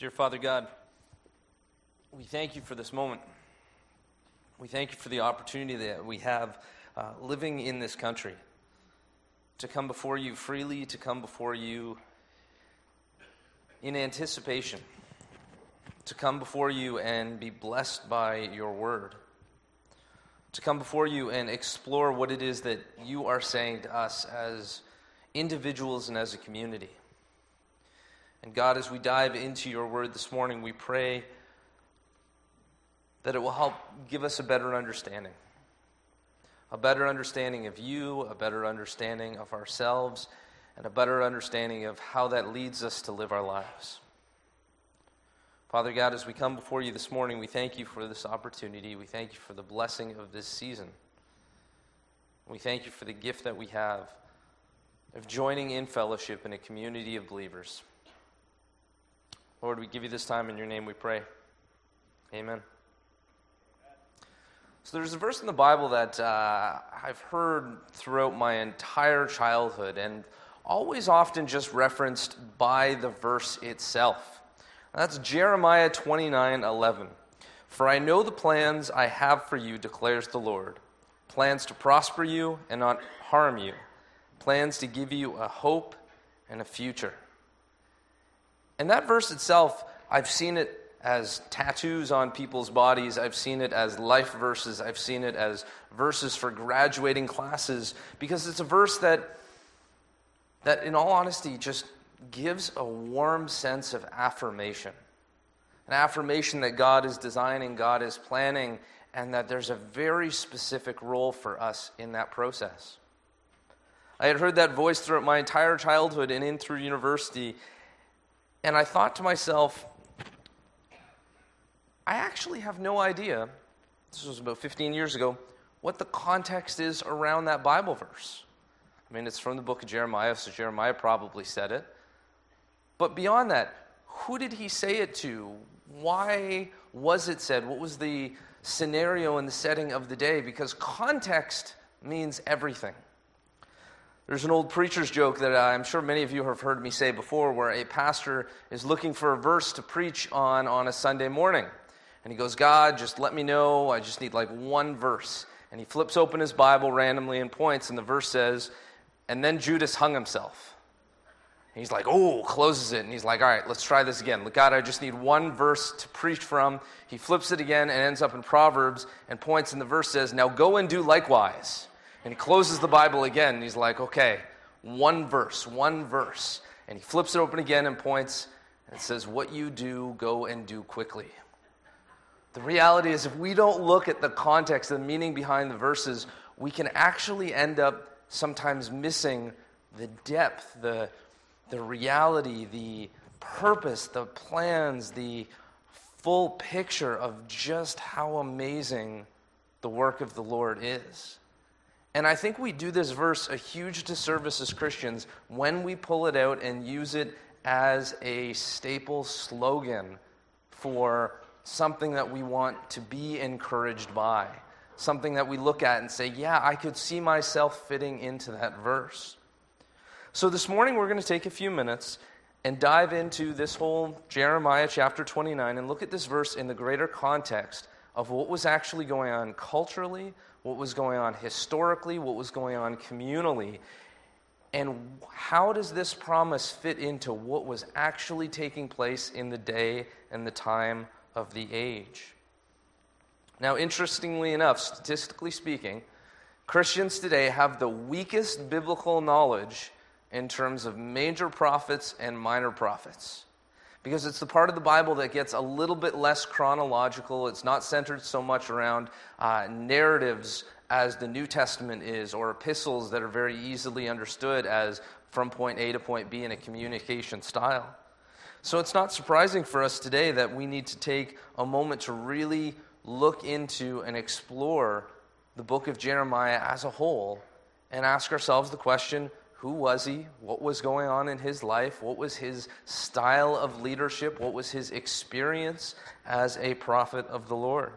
Dear Father God, we thank you for this moment. We thank you for the opportunity that we have uh, living in this country to come before you freely, to come before you in anticipation, to come before you and be blessed by your word, to come before you and explore what it is that you are saying to us as individuals and as a community. And God, as we dive into your word this morning, we pray that it will help give us a better understanding. A better understanding of you, a better understanding of ourselves, and a better understanding of how that leads us to live our lives. Father God, as we come before you this morning, we thank you for this opportunity. We thank you for the blessing of this season. We thank you for the gift that we have of joining in fellowship in a community of believers. Lord, we give you this time in your name we pray. Amen. So there's a verse in the Bible that uh, I've heard throughout my entire childhood and always often just referenced by the verse itself. That's Jeremiah 29 11. For I know the plans I have for you, declares the Lord plans to prosper you and not harm you, plans to give you a hope and a future. And that verse itself, I've seen it as tattoos on people's bodies. I've seen it as life verses. I've seen it as verses for graduating classes because it's a verse that, that in all honesty, just gives a warm sense of affirmation. An affirmation that God is designing, God is planning, and that there's a very specific role for us in that process. I had heard that voice throughout my entire childhood and in through university, and I thought to myself, I actually have no idea, this was about 15 years ago, what the context is around that Bible verse. I mean, it's from the book of Jeremiah, so Jeremiah probably said it. But beyond that, who did he say it to? Why was it said? What was the scenario and the setting of the day? Because context means everything. There's an old preacher's joke that I'm sure many of you have heard me say before where a pastor is looking for a verse to preach on on a Sunday morning. And he goes, God, just let me know. I just need like one verse. And he flips open his Bible randomly and points, and the verse says, And then Judas hung himself. And he's like, Oh, closes it. And he's like, All right, let's try this again. God, I just need one verse to preach from. He flips it again and ends up in Proverbs and points, and the verse says, Now go and do likewise. And he closes the Bible again, and he's like, okay, one verse, one verse. And he flips it open again and points, and it says, What you do, go and do quickly. The reality is, if we don't look at the context, the meaning behind the verses, we can actually end up sometimes missing the depth, the, the reality, the purpose, the plans, the full picture of just how amazing the work of the Lord is. And I think we do this verse a huge disservice as Christians when we pull it out and use it as a staple slogan for something that we want to be encouraged by, something that we look at and say, yeah, I could see myself fitting into that verse. So this morning we're going to take a few minutes and dive into this whole Jeremiah chapter 29 and look at this verse in the greater context of what was actually going on culturally, what was going on historically, what was going on communally, and how does this promise fit into what was actually taking place in the day and the time of the age? Now, interestingly enough, statistically speaking, Christians today have the weakest biblical knowledge in terms of major prophets and minor prophets because it's the part of the Bible that gets a little bit less chronological. It's not centered so much around uh, narratives as the New Testament is, or epistles that are very easily understood as from point A to point B in a communication style. So it's not surprising for us today that we need to take a moment to really look into and explore the book of Jeremiah as a whole and ask ourselves the question who was he? What was going on in his life? What was his style of leadership? What was his experience as a prophet of the Lord?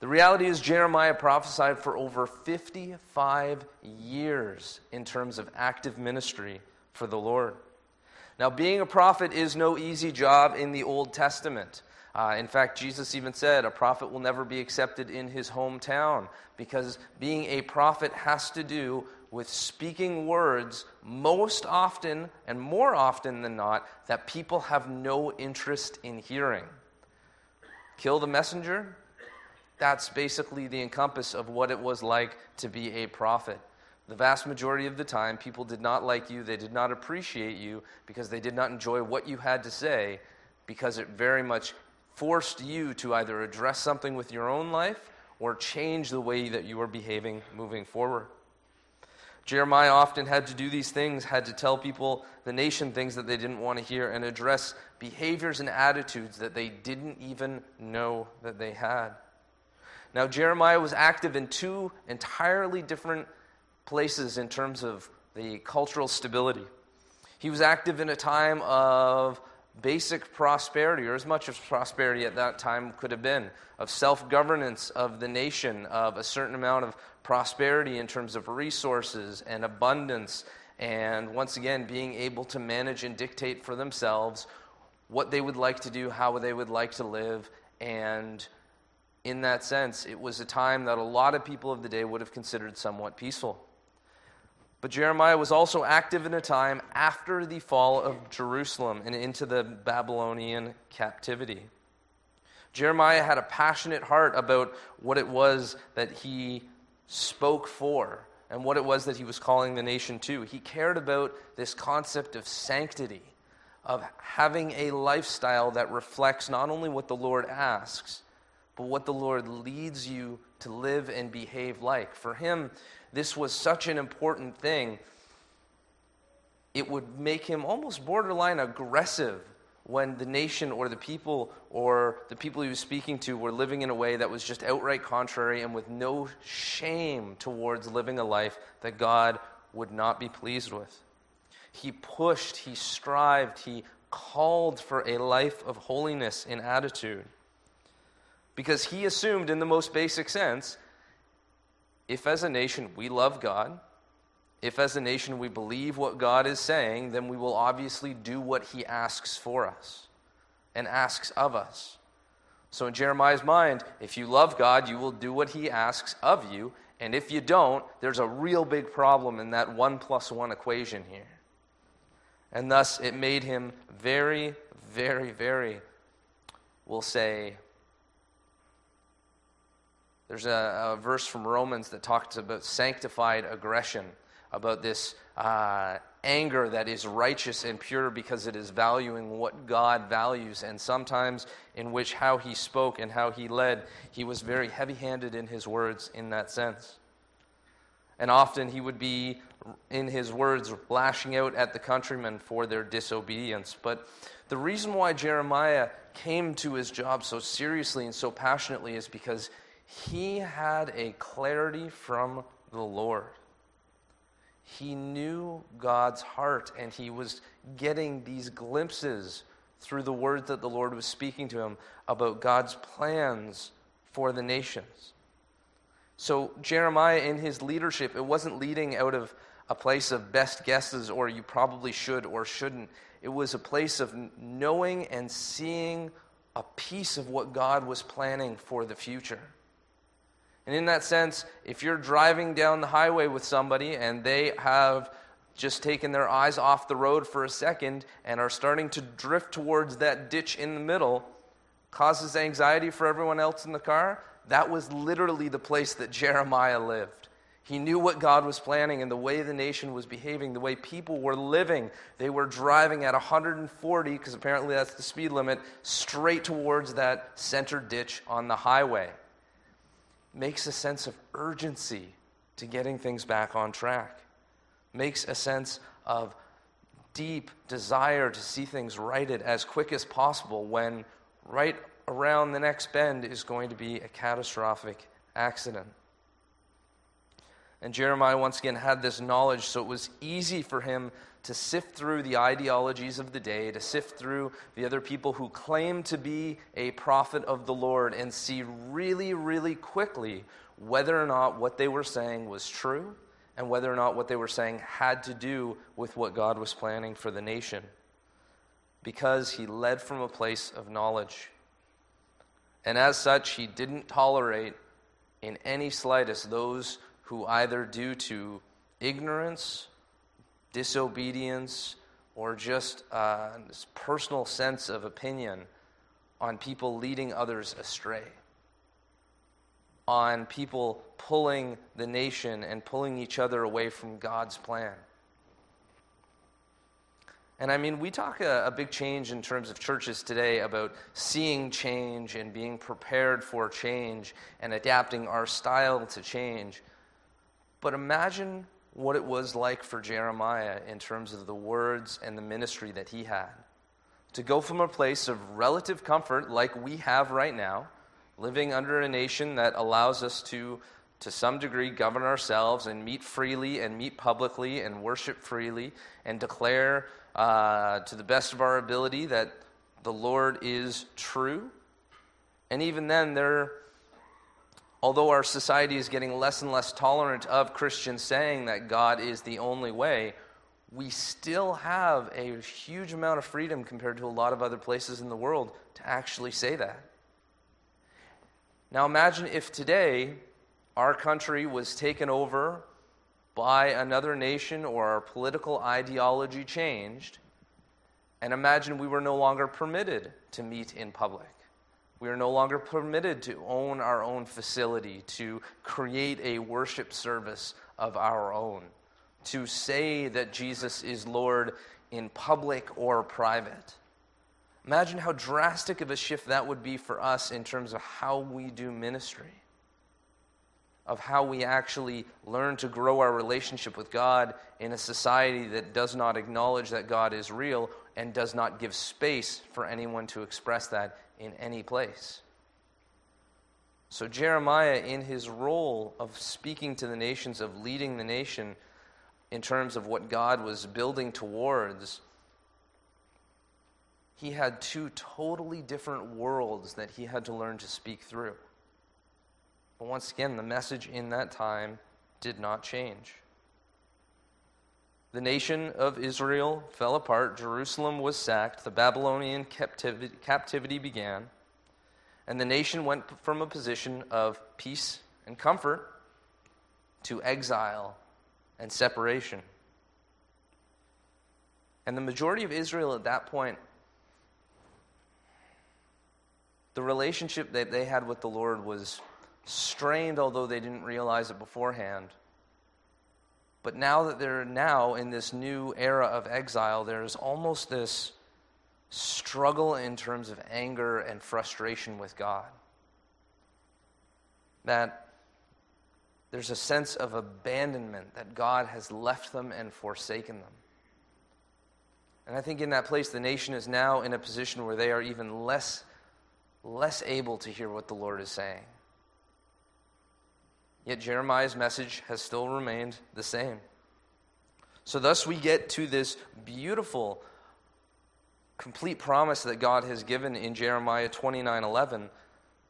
The reality is, Jeremiah prophesied for over 55 years in terms of active ministry for the Lord. Now, being a prophet is no easy job in the Old Testament. Uh, in fact, Jesus even said a prophet will never be accepted in his hometown because being a prophet has to do with speaking words most often and more often than not that people have no interest in hearing. Kill the messenger? That's basically the encompass of what it was like to be a prophet. The vast majority of the time, people did not like you, they did not appreciate you because they did not enjoy what you had to say because it very much forced you to either address something with your own life or change the way that you were behaving moving forward. Jeremiah often had to do these things, had to tell people, the nation, things that they didn't want to hear, and address behaviors and attitudes that they didn't even know that they had. Now, Jeremiah was active in two entirely different places in terms of the cultural stability. He was active in a time of basic prosperity, or as much as prosperity at that time could have been, of self governance of the nation, of a certain amount of prosperity in terms of resources and abundance, and once again, being able to manage and dictate for themselves what they would like to do, how they would like to live, and in that sense, it was a time that a lot of people of the day would have considered somewhat peaceful. But Jeremiah was also active in a time after the fall of Jerusalem and into the Babylonian captivity. Jeremiah had a passionate heart about what it was that he spoke for and what it was that he was calling the nation to. He cared about this concept of sanctity, of having a lifestyle that reflects not only what the Lord asks, but what the Lord leads you to live and behave like. For him, this was such an important thing, it would make him almost borderline aggressive when the nation or the people or the people he was speaking to were living in a way that was just outright contrary and with no shame towards living a life that God would not be pleased with. He pushed, he strived, he called for a life of holiness in attitude. Because he assumed, in the most basic sense, if as a nation we love God, if as a nation we believe what God is saying, then we will obviously do what he asks for us and asks of us. So, in Jeremiah's mind, if you love God, you will do what he asks of you. And if you don't, there's a real big problem in that one plus one equation here. And thus, it made him very, very, very, we'll say, there's a, a, verse from Romans that talks about sanctified aggression, about this uh, anger that is righteous and pure because it is valuing what God values, and sometimes in which how he spoke and how he led, he was very heavy handed in his words in that sense. And often he would be, in his words, lashing out at the countrymen for their disobedience. But the reason why Jeremiah came to his job so seriously and so passionately is because he had a clarity from the Lord. He knew God's heart, and he was getting these glimpses through the words that the Lord was speaking to him about God's plans for the nations. So, Jeremiah, in his leadership, it wasn't leading out of a place of best guesses or you probably should or shouldn't. It was a place of knowing and seeing a piece of what God was planning for the future. And in that sense, if you're driving down the highway with somebody and they have just taken their eyes off the road for a second and are starting to drift towards that ditch in the middle, causes anxiety for everyone else in the car, that was literally the place that Jeremiah lived. He knew what God was planning and the way the nation was behaving, the way people were living. They were driving at 140, because apparently that's the speed limit, straight towards that center ditch on the highway makes a sense of urgency to getting things back on track, makes a sense of deep desire to see things righted as quick as possible when right around the next bend is going to be a catastrophic accident. And Jeremiah once again had this knowledge, so it was easy for him to sift through the ideologies of the day, to sift through the other people who claim to be a prophet of the Lord, and see really, really quickly whether or not what they were saying was true and whether or not what they were saying had to do with what God was planning for the nation. because he led from a place of knowledge. And as such, he didn't tolerate in any slightest those who either due to ignorance, disobedience, or just uh, this personal sense of opinion on people leading others astray, on people pulling the nation and pulling each other away from God's plan. And I mean, we talk a, a, big change in terms of churches today about seeing change and being prepared for change and adapting our style to change. But imagine what it was like for Jeremiah in terms of the words and the ministry that he had. To go from a place of relative comfort, like we have right now, living under a nation that allows us to, to some degree, govern ourselves and meet freely and meet publicly and worship freely and declare uh, to the best of our ability that the Lord is true. And even then, there, although our society is getting less and less tolerant of Christians saying that God is the only way, we still have a huge amount of freedom compared to a lot of other places in the world to actually say that. Now, imagine if today our country was taken over by another nation or our political ideology changed, and imagine we were no longer permitted to meet in public. We are no longer permitted to own our own facility, to create a worship service of our own, to say that Jesus is Lord in public or private. Imagine how drastic of a shift that would be for us in terms of how we do ministry of how we actually learn to grow our relationship with God in a society that does not acknowledge that God is real and does not give space for anyone to express that in any place. So, Jeremiah, in his role of speaking to the nations, of leading the nation in terms of what God was building towards, he had two totally different worlds that he had to learn to speak through. But once again, the message in that time did not change. The nation of Israel fell apart, Jerusalem was sacked, the Babylonian captivity, captivity began, and the nation went from a position of peace and comfort to exile and separation. And the majority of Israel at that point, the relationship that they had with the Lord was strained, although they didn't realize it beforehand. But now that they're now in this new era of exile, there's almost this struggle in terms of anger and frustration with God. That there's a sense of abandonment that God has left them and forsaken them. And I think in that place, the nation is now in a position where they are even less, less able to hear what the Lord is saying. Yet Jeremiah's message has still remained the same. So, thus, we get to this beautiful, complete promise that God has given in Jeremiah 29 11.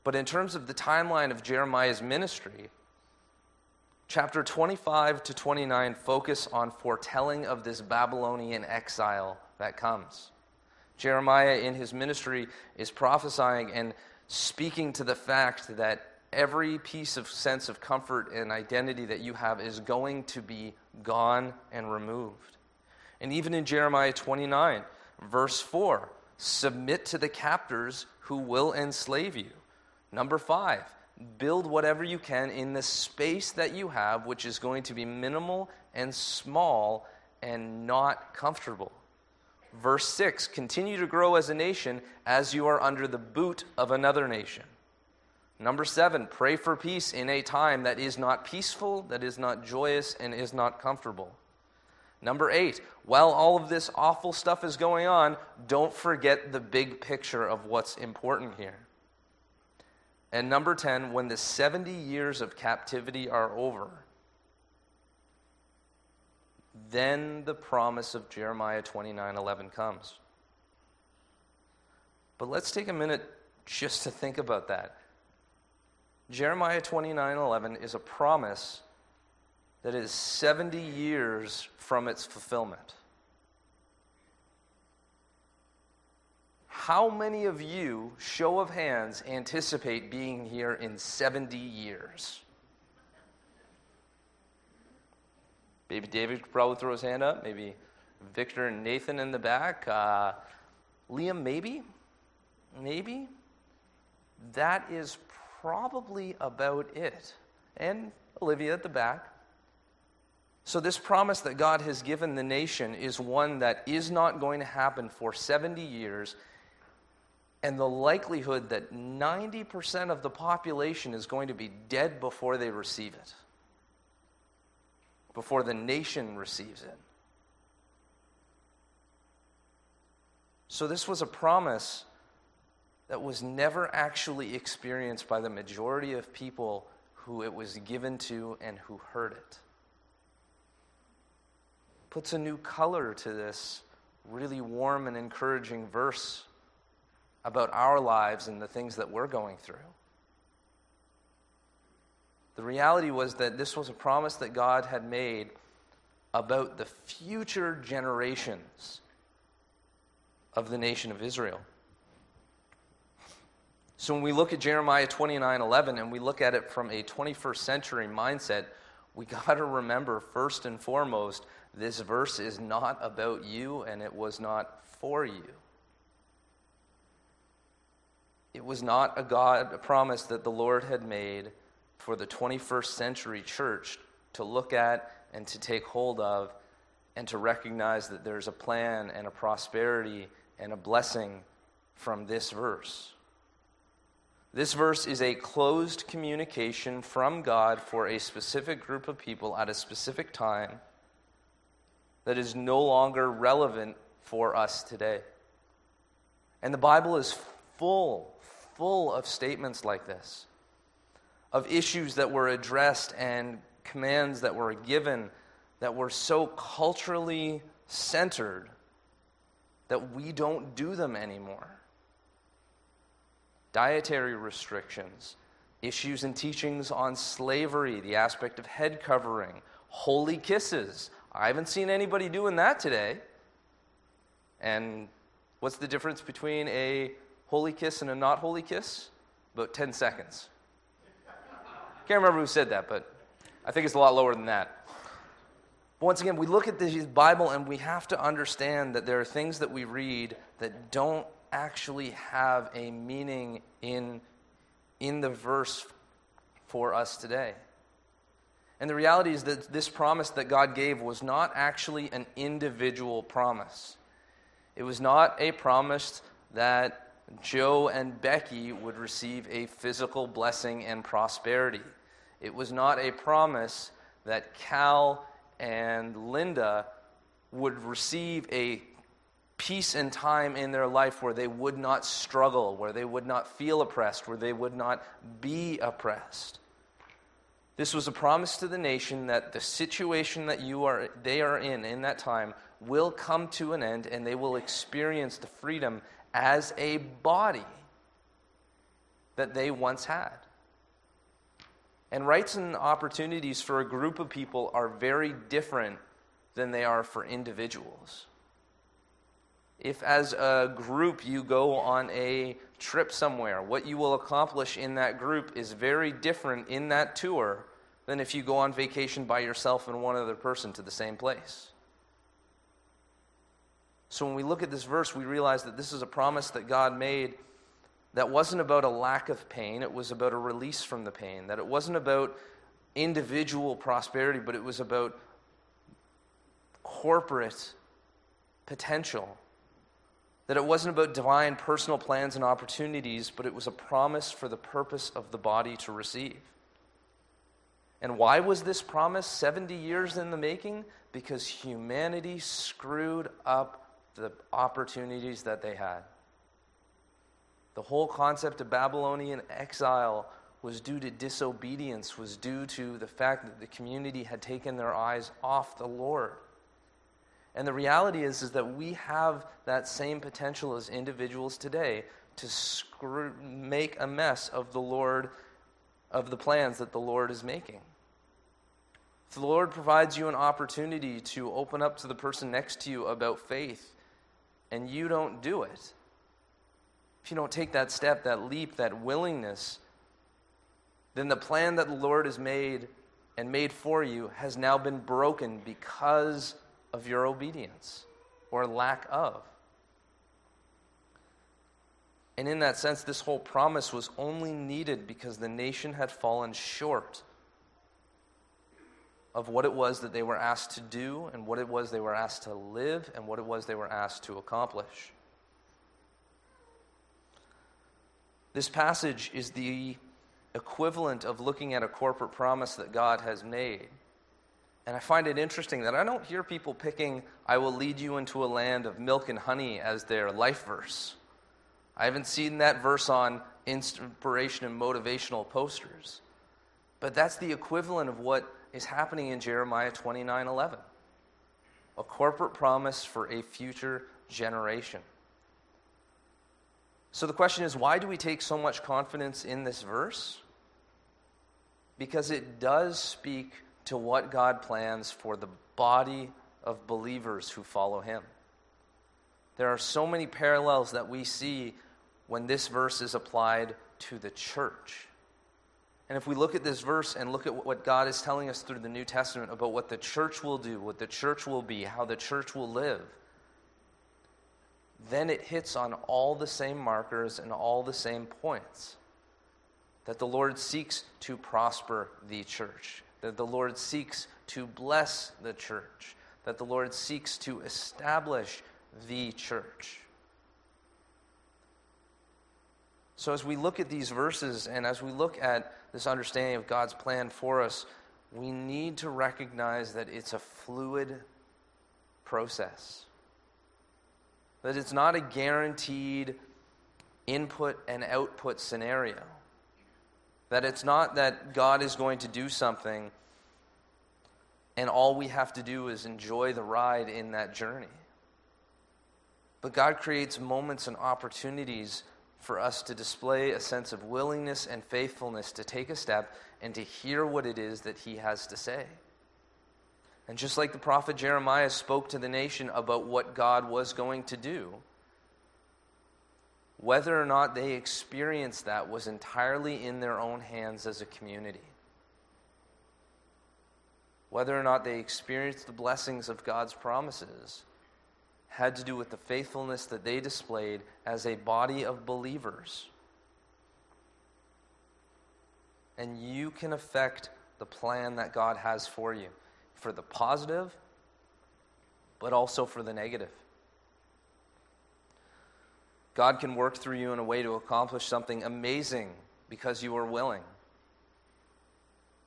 But in terms of the timeline of Jeremiah's ministry, chapter 25 to 29 focus on foretelling of this Babylonian exile that comes. Jeremiah, in his ministry, is prophesying and speaking to the fact that every piece of sense of comfort and identity that you have is going to be gone and removed. And even in Jeremiah 29, verse 4, submit to the captors who will enslave you. Number 5, build whatever you can in the space that you have, which is going to be minimal and small and not comfortable. Verse 6 Continue to grow as a nation as you are under the boot of another nation. Number seven, pray for peace in a time that is not peaceful, that is not joyous, and is not comfortable. Number eight, while all of this awful stuff is going on, don't forget the big picture of what's important here. And number 10, when the 70 years of captivity are over, then the promise of Jeremiah 29 11 comes. But let's take a minute just to think about that. Jeremiah 29 11 is a promise that is 70 years from its fulfillment. How many of you, show of hands, anticipate being here in 70 years? Maybe David could probably throw his hand up. Maybe Victor and Nathan in the back. Uh, Liam, maybe? Maybe? That is probably about it. And Olivia at the back. So, this promise that God has given the nation is one that is not going to happen for 70 years, and the likelihood that 90% of the population is going to be dead before they receive it, before the nation receives it. So, this was a promise that was never actually experienced by the majority of people who it was given to and who heard it puts a new color to this really warm and encouraging verse about our lives and the things that we're going through. The reality was that this was a promise that God had made about the future generations of the nation of Israel. So when we look at Jeremiah 29 11 and we look at it from a 21st century mindset, we got to remember first and foremost this verse is not about you and it was not for you. It was not a God a promise that the Lord had made for the 21st century church to look at and to take hold of and to recognize that there's a plan and a prosperity and a blessing from this verse. This verse is a closed communication from God for a specific group of people at a specific time that is no longer relevant for us today. And the Bible is full, full of statements like this, of issues that were addressed and commands that were given that were so culturally centered that we don't do them anymore. Dietary restrictions, issues and teachings on slavery, the aspect of head covering, holy kisses, I haven't seen anybody doing that today. And what's the difference between a holy kiss and a not holy kiss? About 10 seconds. Can't remember who said that, but I think it's a lot lower than that. But once again, we look at the Bible and we have to understand that there are things that we read that don't actually have a meaning in, in the verse for us today. And the reality is that this promise that God gave was not actually an individual promise. It was not a promise that Joe and Becky would receive a physical blessing and prosperity. It was not a promise that Cal and Linda would receive a peace and time in their life where they would not struggle, where they would not feel oppressed, where they would not be oppressed. This was a promise to the nation that the situation that you are, they are in in that time will come to an end and they will experience the freedom as a body that they once had. And rights and opportunities for a group of people are very different than they are for individuals. If, as a group, you go on a trip somewhere, what you will accomplish in that group is very different in that tour than if you go on vacation by yourself and one other person to the same place. So when we look at this verse, we realize that this is a promise that God made that wasn't about a lack of pain, it was about a release from the pain, that it wasn't about individual prosperity, but it was about corporate potential. That it wasn't about divine personal plans and opportunities, but it was a promise for the purpose of the body to receive. And why was this promise 70 years in the making? Because humanity screwed up the opportunities that they had. The whole concept of Babylonian exile was due to disobedience, was due to the fact that the community had taken their eyes off the Lord. And the reality is, is that we have that same potential as individuals today to screw, make a mess of the Lord, of the plans that the Lord is making. If the Lord provides you an opportunity to open up to the person next to you about faith and you don't do it, if you don't take that step, that leap, that willingness, then the plan that the Lord has made and made for you has now been broken because of your obedience or lack of. And in that sense, this whole promise was only needed because the nation had fallen short of what it was that they were asked to do and what it was they were asked to live and what it was they were asked to accomplish. This passage is the equivalent of looking at a corporate promise that God has made. And I find it interesting that I don't hear people picking, I will lead you into a land of milk and honey as their life verse. I haven't seen that verse on inspiration and motivational posters. But that's the equivalent of what is happening in Jeremiah 29 11. A corporate promise for a future generation. So the question is why do we take so much confidence in this verse? Because it does speak to what God plans for the body of believers who follow Him. There are so many parallels that we see when this verse is applied to the church. And if we look at this verse and look at what God is telling us through the New Testament about what the church will do, what the church will be, how the church will live, then it hits on all the same markers and all the same points. That the Lord seeks to prosper the church, that the Lord seeks to bless the church, that the Lord seeks to establish the church. So, as we look at these verses and as we look at this understanding of God's plan for us, we need to recognize that it's a fluid process. That it's not a guaranteed input and output scenario. That it's not that God is going to do something and all we have to do is enjoy the ride in that journey. But God creates moments and opportunities for us to display a sense of willingness and faithfulness to take a step and to hear what it is that he has to say. And just like the prophet Jeremiah spoke to the nation about what God was going to do, whether or not they experienced that was entirely in their own hands as a community. Whether or not they experienced the blessings of God's promises had to do with the faithfulness that they displayed as a body of believers. And you can affect the plan that God has for you for the positive, but also for the negative. God can work through you in a way to accomplish something amazing because you are willing.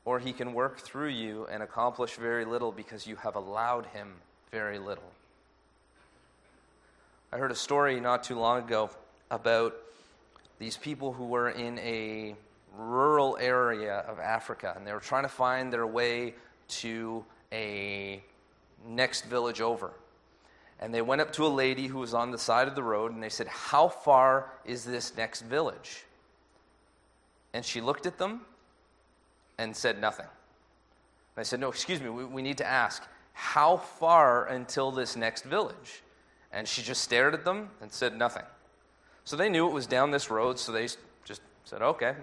Or he can work through you and accomplish very little because you have allowed him very little. I heard a story not too long ago about these people who were in a rural area of Africa and they were trying to find their way to a next village over. And they went up to a lady who was on the side of the road and they said, How far is this next village? And she looked at them and said nothing. And I said, No, excuse me, we, we need to ask, How far until this next village? And she just stared at them and said nothing. So they knew it was down this road, so they just said, okay.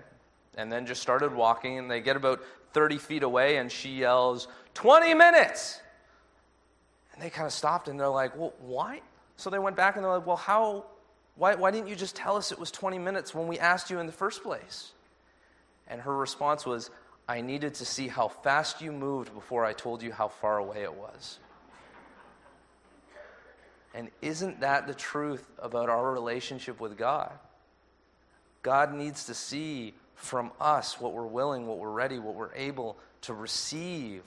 And then just started walking, and they get about 30 feet away, and she yells, 20 minutes! And they kind of stopped, and they're like, well, why? So they went back, and they're like, well, how? Why, why didn't you just tell us it was 20 minutes when we asked you in the first place? And her response was, I needed to see how fast you moved before I told you how far away it was. And isn't that the truth about our relationship with God? God needs to see from us what we're willing, what we're ready, what we're able to receive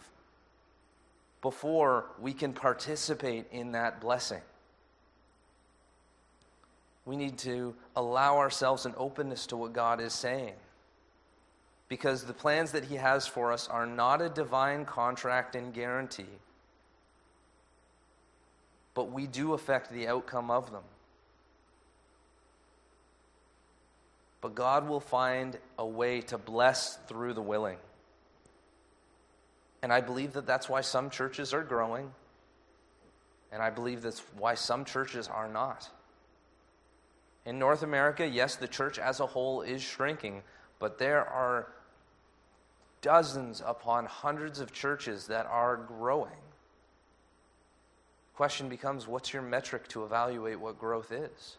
before we can participate in that blessing. We need to allow ourselves an openness to what God is saying. Because the plans that He has for us are not a divine contract and guarantee but we do affect the outcome of them. But God will find a way to bless through the willing. And I believe that that's why some churches are growing. And I believe that's why some churches are not. In North America, yes, the church as a whole is shrinking, but there are dozens upon hundreds of churches that are growing. Question becomes what's your metric to evaluate what growth is?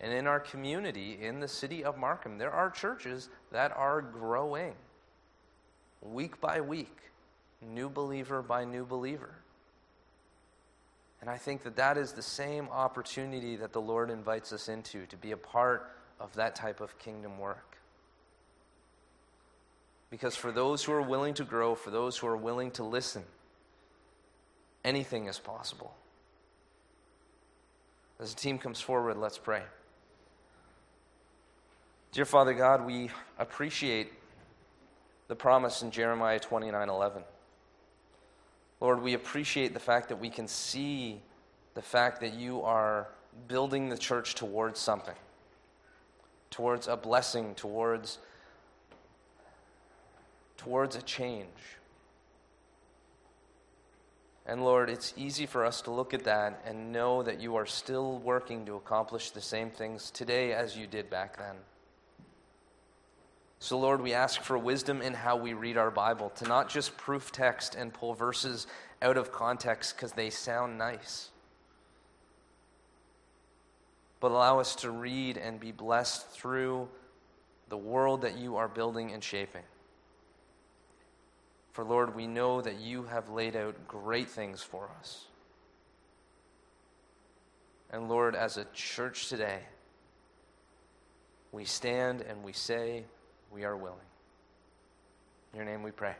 And in our community, in the city of Markham, there are churches that are growing week by week, new believer by new believer. And I think that that is the same opportunity that the Lord invites us into to be a part of that type of kingdom work. Because for those who are willing to grow, for those who are willing to listen, anything is possible. As the team comes forward, let's pray. Dear Father God, we appreciate the promise in Jeremiah 29 11. Lord, we appreciate the fact that we can see the fact that you are building the church towards something, towards a blessing, towards, towards a change. And Lord, it's easy for us to look at that and know that you are still working to accomplish the same things today as you did back then. So, Lord, we ask for wisdom in how we read our Bible, to not just proof text and pull verses out of context because they sound nice, but allow us to read and be blessed through the world that you are building and shaping. For, Lord, we know that you have laid out great things for us. And, Lord, as a church today, we stand and we say, we are willing. In your name we pray.